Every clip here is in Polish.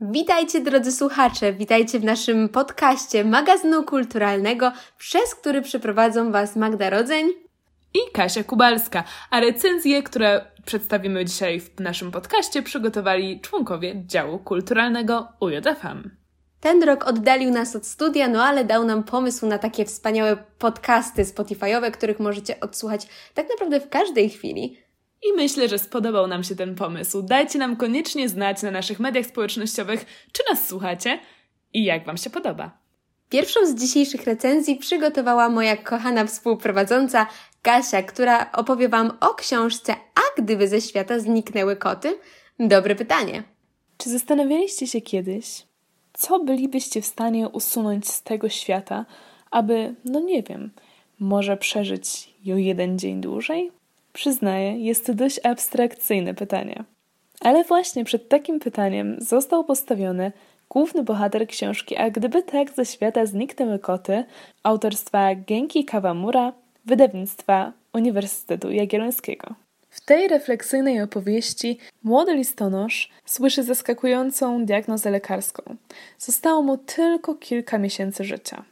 Witajcie drodzy słuchacze, witajcie w naszym podcaście magazynu kulturalnego, przez który przeprowadzą Was Magda Rodzeń i Kasia Kubalska, a recenzje, które przedstawimy dzisiaj w naszym podcaście, przygotowali członkowie działu kulturalnego UJFM. Ten rok oddalił nas od studia, no ale dał nam pomysł na takie wspaniałe podcasty Spotify'owe, których możecie odsłuchać tak naprawdę w każdej chwili. I myślę, że spodobał nam się ten pomysł. Dajcie nam koniecznie znać na naszych mediach społecznościowych, czy nas słuchacie i jak Wam się podoba. Pierwszą z dzisiejszych recenzji przygotowała moja kochana współprowadząca Kasia, która opowie Wam o książce A gdyby ze świata zniknęły koty? Dobre pytanie. Czy zastanawialiście się kiedyś, co bylibyście w stanie usunąć z tego świata, aby, no nie wiem, może przeżyć ją jeden dzień dłużej? Przyznaję, jest to dość abstrakcyjne pytanie. Ale właśnie przed takim pytaniem został postawiony główny bohater książki A gdyby tak ze świata zniknęły koty autorstwa Genki Kawamura, wydawnictwa Uniwersytetu Jagiellońskiego. W tej refleksyjnej opowieści młody listonosz słyszy zaskakującą diagnozę lekarską. Zostało mu tylko kilka miesięcy życia.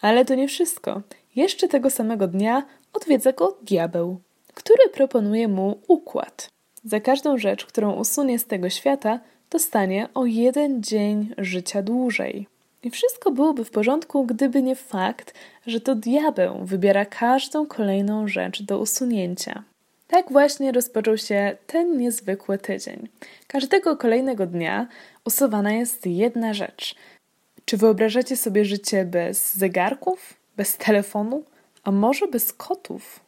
Ale to nie wszystko. Jeszcze tego samego dnia odwiedza go diabeł, który proponuje mu układ. Za każdą rzecz, którą usunie z tego świata, dostanie o jeden dzień życia dłużej. I wszystko byłoby w porządku, gdyby nie fakt, że to diabeł wybiera każdą kolejną rzecz do usunięcia. Tak właśnie rozpoczął się ten niezwykły tydzień. Każdego kolejnego dnia usuwana jest jedna rzecz. Czy wyobrażacie sobie życie bez zegarków, bez telefonu, a może bez kotów?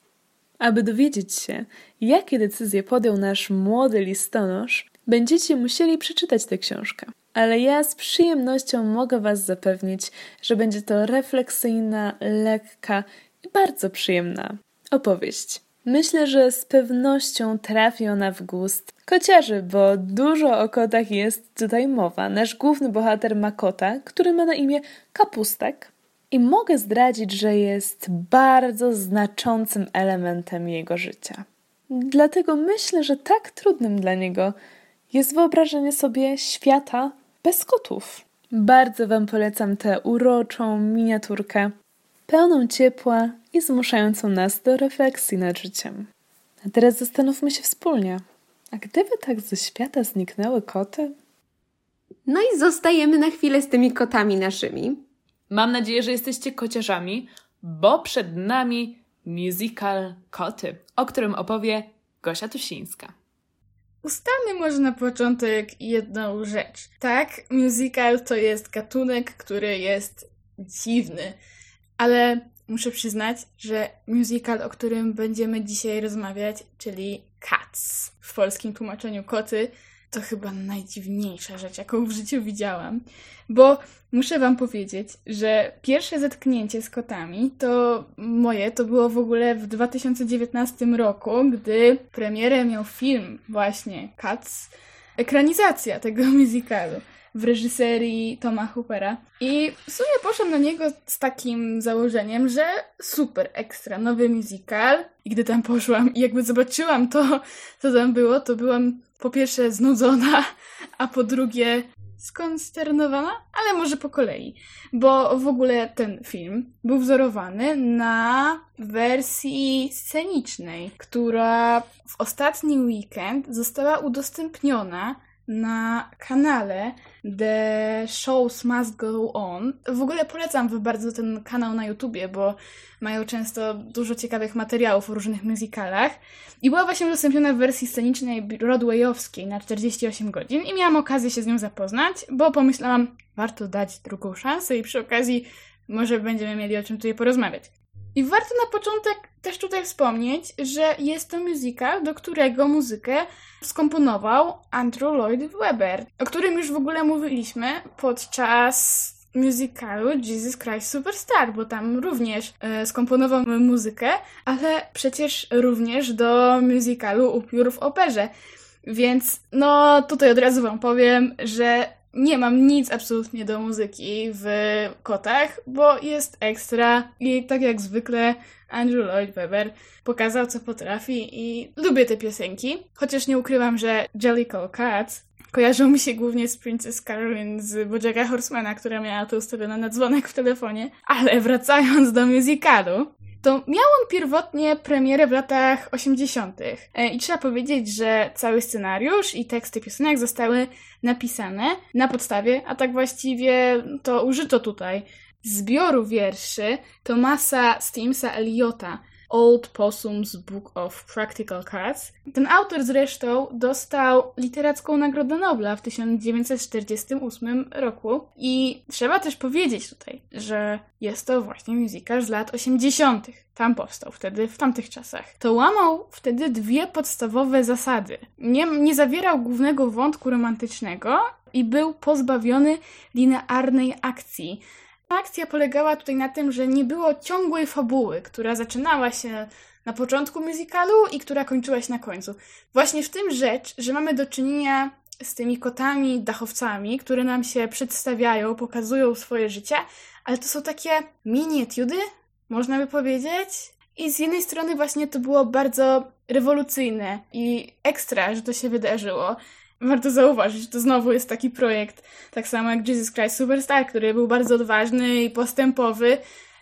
Aby dowiedzieć się, jakie decyzje podjął nasz młody listonosz, będziecie musieli przeczytać tę książkę. Ale ja z przyjemnością mogę Was zapewnić, że będzie to refleksyjna, lekka i bardzo przyjemna opowieść. Myślę, że z pewnością trafi ona w gust kociarzy, bo dużo o kotach jest tutaj mowa. Nasz główny bohater ma kota, który ma na imię Kapustek i mogę zdradzić, że jest bardzo znaczącym elementem jego życia. Dlatego myślę, że tak trudnym dla niego jest wyobrażenie sobie świata bez kotów. Bardzo Wam polecam tę uroczą miniaturkę, pełną ciepła i zmuszającą nas do refleksji nad życiem. A teraz zastanówmy się wspólnie. A gdyby tak ze świata zniknęły koty? No i zostajemy na chwilę z tymi kotami naszymi. Mam nadzieję, że jesteście kociarzami, bo przed nami musical Koty, o którym opowie Gosia Tusińska. Ustalmy może na początek jedną rzecz. Tak, musical to jest gatunek, który jest dziwny, ale muszę przyznać, że musical, o którym będziemy dzisiaj rozmawiać, czyli Cats, w polskim tłumaczeniu koty, to chyba najdziwniejsza rzecz, jaką w życiu widziałam. Bo muszę Wam powiedzieć, że pierwsze zetknięcie z kotami to moje to było w ogóle w 2019 roku, gdy premierę miał film właśnie Cats, ekranizacja tego musicalu w reżyserii Toma Hoopera. I w sumie poszłam na niego z takim założeniem, że super, ekstra, nowy musical. I gdy tam poszłam i jakby zobaczyłam to, co tam było, to byłam po pierwsze znudzona, a po drugie skonsternowana, ale może po kolei, bo w ogóle ten film był wzorowany na wersji scenicznej, która w ostatni weekend została udostępniona na kanale The Shows Must Go On. W ogóle polecam bardzo ten kanał na YouTubie, bo mają często dużo ciekawych materiałów o różnych musicalach. I była właśnie udostępniona w wersji scenicznej Broadwayowskiej na 48 godzin i miałam okazję się z nią zapoznać, bo pomyślałam, warto dać drugą szansę i przy okazji może będziemy mieli o czym tutaj porozmawiać. I warto na początek też tutaj wspomnieć, że jest to musical, do którego muzykę skomponował Andrew Lloyd Webber, o którym już w ogóle mówiliśmy podczas musicalu Jesus Christ Superstar, bo tam również e, skomponował muzykę, ale przecież również do musicalu Upiór w operze. Więc no tutaj od razu wam powiem, że nie mam nic absolutnie do muzyki w kotach, bo jest ekstra i tak jak zwykle Andrew Lloyd Webber pokazał, co potrafi i lubię te piosenki. Chociaż nie ukrywam, że Jellicle Cats kojarzą mi się głównie z Princess Caroline z Bojacka Horsemana, która miała to ustawione na dzwonek w telefonie. Ale wracając do musicalu, to miał on pierwotnie premierę w latach 80. E, I trzeba powiedzieć, że cały scenariusz i teksty piosenek zostały napisane na podstawie, a tak właściwie to użyto tutaj zbioru wierszy Tomasa Stimsa Eliota, Old Possum's Book of Practical Cards. Ten autor zresztą dostał literacką Nagrodę Nobla w 1948 roku i trzeba też powiedzieć tutaj, że jest to właśnie musical z lat 80. Tam powstał wtedy, w tamtych czasach. To łamał wtedy dwie podstawowe zasady. Nie, nie zawierał głównego wątku romantycznego i był pozbawiony linearnej akcji akcja polegała tutaj na tym, że nie było ciągłej fabuły, która zaczynała się na początku musicalu i która kończyła się na końcu. Właśnie w tym rzecz, że mamy do czynienia z tymi kotami, dachowcami, które nam się przedstawiają, pokazują swoje życie, ale to są takie mini etiudy, można by powiedzieć. I z jednej strony właśnie to było bardzo rewolucyjne i ekstra, że to się wydarzyło warto zauważyć, że to znowu jest taki projekt, tak samo jak Jesus Christ Superstar, który był bardzo odważny i postępowy,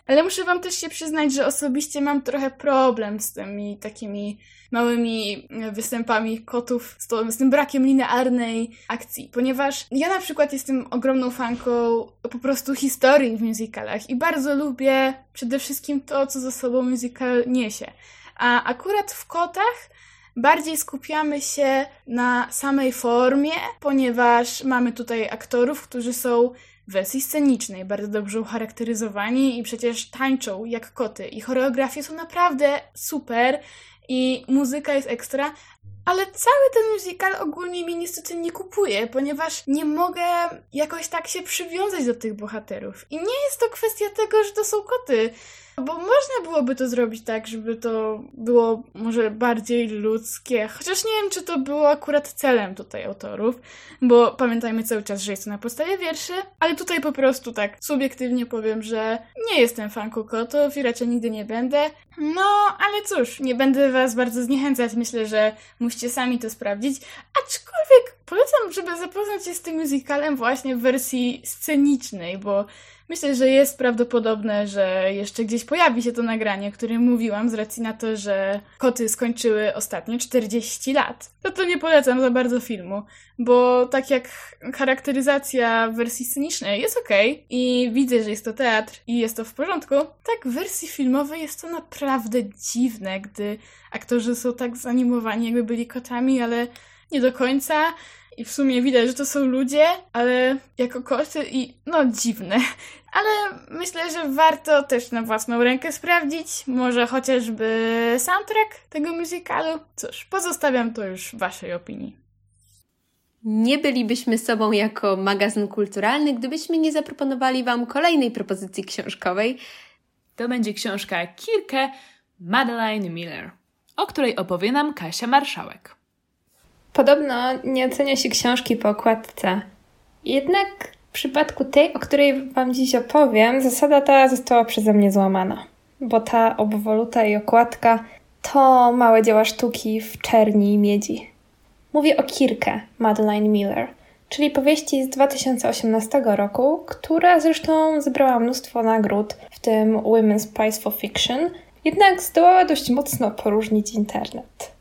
ale muszę wam też się przyznać, że osobiście mam trochę problem z tymi takimi małymi występami kotów, z, to, z tym brakiem linearnej akcji, ponieważ ja na przykład jestem ogromną fanką po prostu historii w musicalach i bardzo lubię przede wszystkim to, co za sobą musical niesie. A akurat w kotach Bardziej skupiamy się na samej formie, ponieważ mamy tutaj aktorów, którzy są w wersji scenicznej bardzo dobrze ucharakteryzowani i przecież tańczą jak koty. I choreografie są naprawdę super i muzyka jest ekstra, ale cały ten musical ogólnie mi niestety nie kupuje, ponieważ nie mogę jakoś tak się przywiązać do tych bohaterów. I nie jest to kwestia tego, że to są koty. Bo można byłoby to zrobić tak, żeby to było może bardziej ludzkie. Chociaż nie wiem, czy to było akurat celem tutaj autorów, bo pamiętajmy cały czas, że jest to na podstawie wierszy, ale tutaj po prostu tak subiektywnie powiem, że nie jestem fanką kotów i raczej nigdy nie będę. No, ale cóż, nie będę was bardzo zniechęcać. Myślę, że musicie sami to sprawdzić. Aczkolwiek polecam, żeby zapoznać się z tym musicalem właśnie w wersji scenicznej, bo Myślę, że jest prawdopodobne, że jeszcze gdzieś pojawi się to nagranie, o którym mówiłam, z racji na to, że koty skończyły ostatnio 40 lat. No to nie polecam za bardzo filmu, bo tak jak charakteryzacja w wersji scenicznej jest ok i widzę, że jest to teatr i jest to w porządku, tak w wersji filmowej jest to naprawdę dziwne, gdy aktorzy są tak zanimowani, jakby byli kotami, ale nie do końca. I w sumie widać, że to są ludzie, ale jako koty i no dziwne. Ale myślę, że warto też na własną rękę sprawdzić, może chociażby soundtrack tego musicalu. Cóż, pozostawiam to już waszej opinii. Nie bylibyśmy sobą jako magazyn kulturalny, gdybyśmy nie zaproponowali Wam kolejnej propozycji książkowej. To będzie książka Kirkę Madeline Miller, o której opowie nam Kasia Marszałek. Podobno nie ocenia się książki po okładce. Jednak w przypadku tej, o której Wam dziś opowiem, zasada ta została przeze mnie złamana. Bo ta obwoluta i okładka to małe dzieła sztuki w czerni i miedzi. Mówię o Kirkę Madeline Miller, czyli powieści z 2018 roku, która zresztą zebrała mnóstwo nagród, w tym Women's Prize for Fiction, jednak zdołała dość mocno poróżnić internet.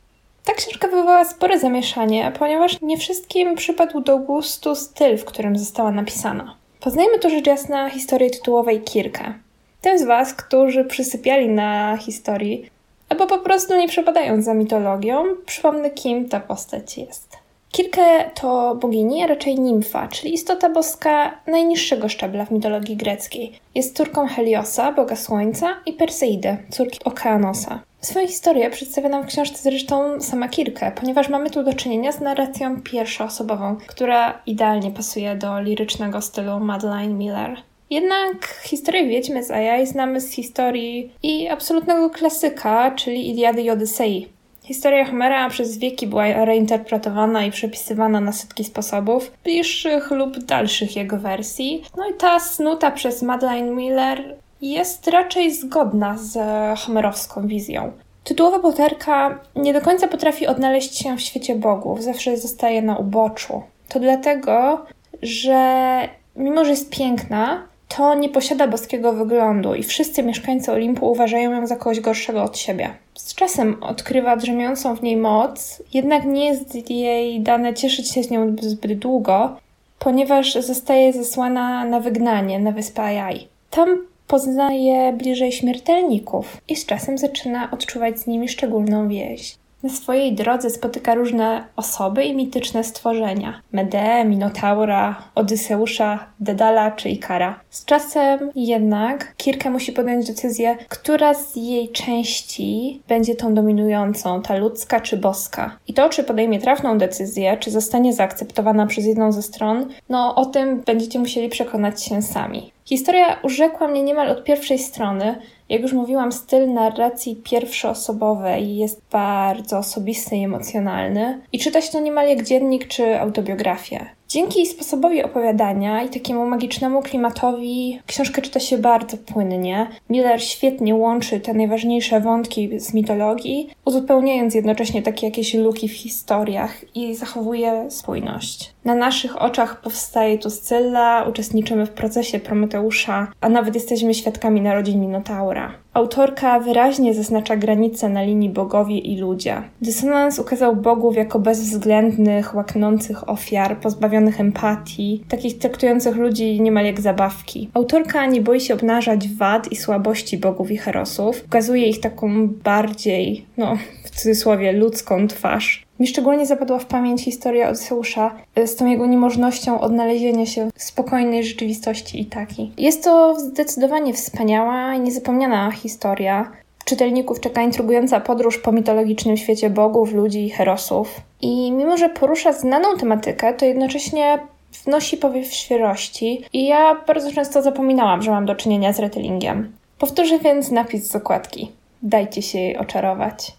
Ta książka wywołała spore zamieszanie, ponieważ nie wszystkim przypadł do gustu styl, w którym została napisana. Poznajmy tu rzecz jasna historię tytułowej Kirkę. Tym z Was, którzy przysypiali na historii, albo po prostu nie przepadają za mitologią, przypomnę kim ta postać jest. Kirkę to bogini, a raczej nimfa, czyli istota boska najniższego szczebla w mitologii greckiej. Jest córką Heliosa, boga słońca, i Perseidy, córki Okeanosa. Swoją historię przedstawia nam w książce zresztą sama Kirkę, ponieważ mamy tu do czynienia z narracją pierwszoosobową, która idealnie pasuje do lirycznego stylu Madeline Miller. Jednak historię Wiedźmy z Ajaj znamy z historii i absolutnego klasyka, czyli Iliady i Odysei. Historia Homera przez wieki była reinterpretowana i przepisywana na setki sposobów, bliższych lub dalszych jego wersji. No i ta snuta przez Madeline Miller jest raczej zgodna z homerowską wizją. Tytułowa bohaterka nie do końca potrafi odnaleźć się w świecie bogów, zawsze zostaje na uboczu. to dlatego, że mimo, że jest piękna, to nie posiada boskiego wyglądu i wszyscy mieszkańcy Olimpu uważają ją za kogoś gorszego od siebie. Z czasem odkrywa drzemiącą w niej moc, jednak nie jest jej dane cieszyć się z nią zbyt długo, ponieważ zostaje zesłana na wygnanie na wyspę Ajaj. Tam poznaje bliżej śmiertelników i z czasem zaczyna odczuwać z nimi szczególną więź. Na swojej drodze spotyka różne osoby i mityczne stworzenia. Medeę, Minotaura, Odyseusza, Dedala czy Ikara. Z czasem jednak Kirka musi podjąć decyzję, która z jej części będzie tą dominującą, ta ludzka czy boska. I to, czy podejmie trafną decyzję, czy zostanie zaakceptowana przez jedną ze stron, no o tym będziecie musieli przekonać się sami. Historia urzekła mnie niemal od pierwszej strony. Jak już mówiłam, styl narracji pierwszoosobowej jest bardzo osobisty i emocjonalny i czyta się to niemal jak dziennik czy autobiografię. Dzięki sposobowi opowiadania i takiemu magicznemu klimatowi książkę czyta się bardzo płynnie. Miller świetnie łączy te najważniejsze wątki z mitologii, uzupełniając jednocześnie takie jakieś luki w historiach i zachowuje spójność. Na naszych oczach powstaje tu Scylla, uczestniczymy w procesie Prometeusza, a nawet jesteśmy świadkami narodzin Minotaura. Autorka wyraźnie zaznacza granice na linii bogowie i ludzie. Dysonans ukazał bogów jako bezwzględnych, łaknących ofiar, pozbawionych empatii, takich traktujących ludzi niemal jak zabawki. Autorka nie boi się obnażać wad i słabości bogów i herosów, ukazuje ich taką bardziej, no w cudzysłowie, ludzką twarz. Mi szczególnie zapadła w pamięć historia Odysseusza y, z tą jego niemożnością odnalezienia się w spokojnej rzeczywistości i taki. Jest to zdecydowanie wspaniała i niezapomniana historia. Czytelników czeka intrygująca podróż po mitologicznym świecie bogów, ludzi i herosów. I mimo, że porusza znaną tematykę, to jednocześnie wnosi powiew świeżości i ja bardzo często zapominałam, że mam do czynienia z retellingiem. Powtórzę więc napis z okładki. Dajcie się jej oczarować.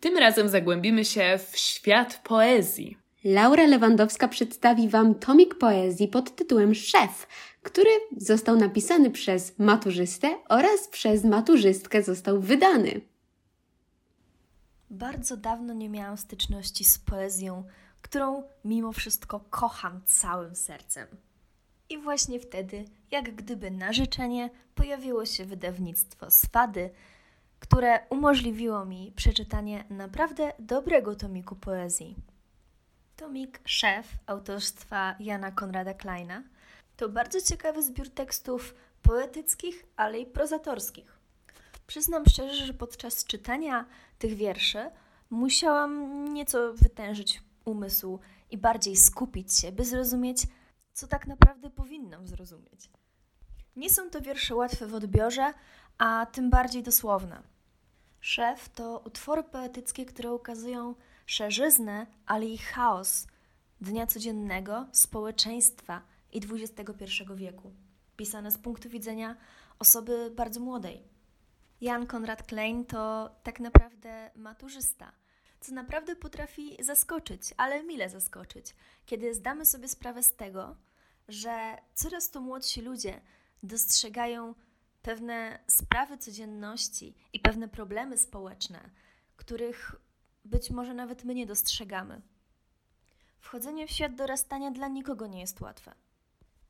Tym razem zagłębimy się w świat poezji. Laura Lewandowska przedstawi Wam tomik poezji pod tytułem Szef, który został napisany przez maturzystę oraz przez maturzystkę został wydany. Bardzo dawno nie miałam styczności z poezją, którą mimo wszystko kocham całym sercem. I właśnie wtedy, jak gdyby na życzenie, pojawiło się wydawnictwo Swady, które umożliwiło mi przeczytanie naprawdę dobrego tomiku poezji. Tomik Szef autorstwa Jana Konrada Kleina to bardzo ciekawy zbiór tekstów poetyckich, ale i prozatorskich. Przyznam szczerze, że podczas czytania tych wierszy musiałam nieco wytężyć umysł i bardziej skupić się, by zrozumieć, co tak naprawdę powinnam zrozumieć. Nie są to wiersze łatwe w odbiorze, a tym bardziej dosłowne. Szef to utwory poetyckie, które ukazują szerzyznę, ale i chaos dnia codziennego, społeczeństwa i XXI wieku, pisane z punktu widzenia osoby bardzo młodej. Jan Konrad Klein to tak naprawdę maturzysta, co naprawdę potrafi zaskoczyć, ale mile zaskoczyć, kiedy zdamy sobie sprawę z tego, że coraz to młodsi ludzie dostrzegają pewne sprawy codzienności i pewne problemy społeczne, których być może nawet my nie dostrzegamy. Wchodzenie w świat dorastania dla nikogo nie jest łatwe.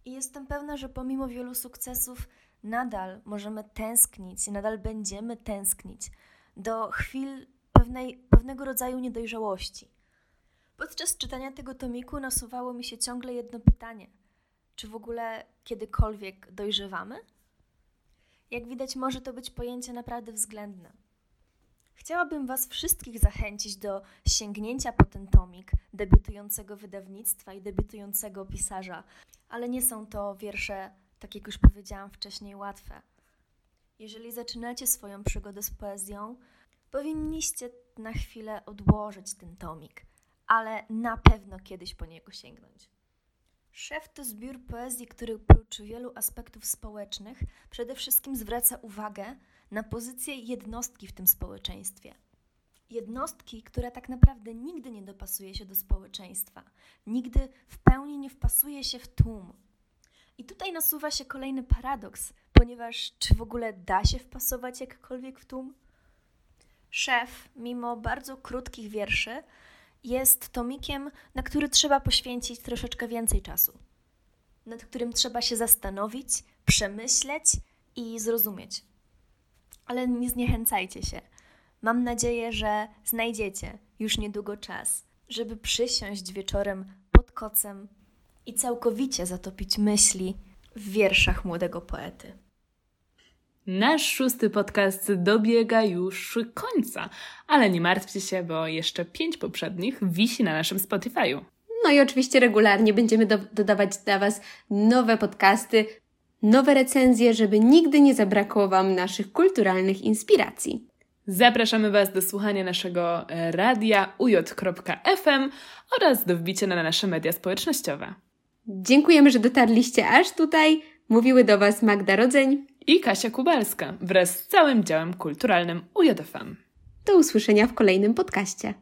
I jestem pewna, że pomimo wielu sukcesów, nadal możemy tęsknić, nadal będziemy tęsknić do chwil pewnej, pewnego rodzaju niedojrzałości. Podczas czytania tego tomiku nasuwało mi się ciągle jedno pytanie: czy w ogóle kiedykolwiek dojrzewamy? Jak widać, może to być pojęcie naprawdę względne. Chciałabym Was wszystkich zachęcić do sięgnięcia po ten tomik debiutującego wydawnictwa i debiutującego pisarza, ale nie są to wiersze, tak jak już powiedziałam wcześniej, łatwe. Jeżeli zaczynacie swoją przygodę z poezją, powinniście na chwilę odłożyć ten tomik, ale na pewno kiedyś po niego sięgnąć. Szef to zbiór poezji, który oprócz wielu aspektów społecznych przede wszystkim zwraca uwagę na pozycję jednostki w tym społeczeństwie. Jednostki, która tak naprawdę nigdy nie dopasuje się do społeczeństwa, nigdy w pełni nie wpasuje się w tłum. I tutaj nasuwa się kolejny paradoks, ponieważ czy w ogóle da się wpasować jakkolwiek w tłum? Szef, mimo bardzo krótkich wierszy, jest tomikiem, na który trzeba poświęcić troszeczkę więcej czasu, nad którym trzeba się zastanowić, przemyśleć i zrozumieć. Ale nie zniechęcajcie się. Mam nadzieję, że znajdziecie już niedługo czas, żeby przysiąść wieczorem pod kocem i całkowicie zatopić myśli w wierszach młodego poety. Nasz szósty podcast dobiega już końca, ale nie martwcie się, bo jeszcze pięć poprzednich wisi na naszym Spotify'u. No i oczywiście regularnie będziemy do dodawać dla Was nowe podcasty, nowe recenzje, żeby nigdy nie zabrakło Wam naszych kulturalnych inspiracji. Zapraszamy Was do słuchania naszego e, radia uj.fm oraz do wbicia na nasze media społecznościowe. Dziękujemy, że dotarliście aż tutaj. Mówiły do Was Magda Rodzeń i Kasia Kubalska wraz z całym działem kulturalnym UJFM. Do usłyszenia w kolejnym podcaście.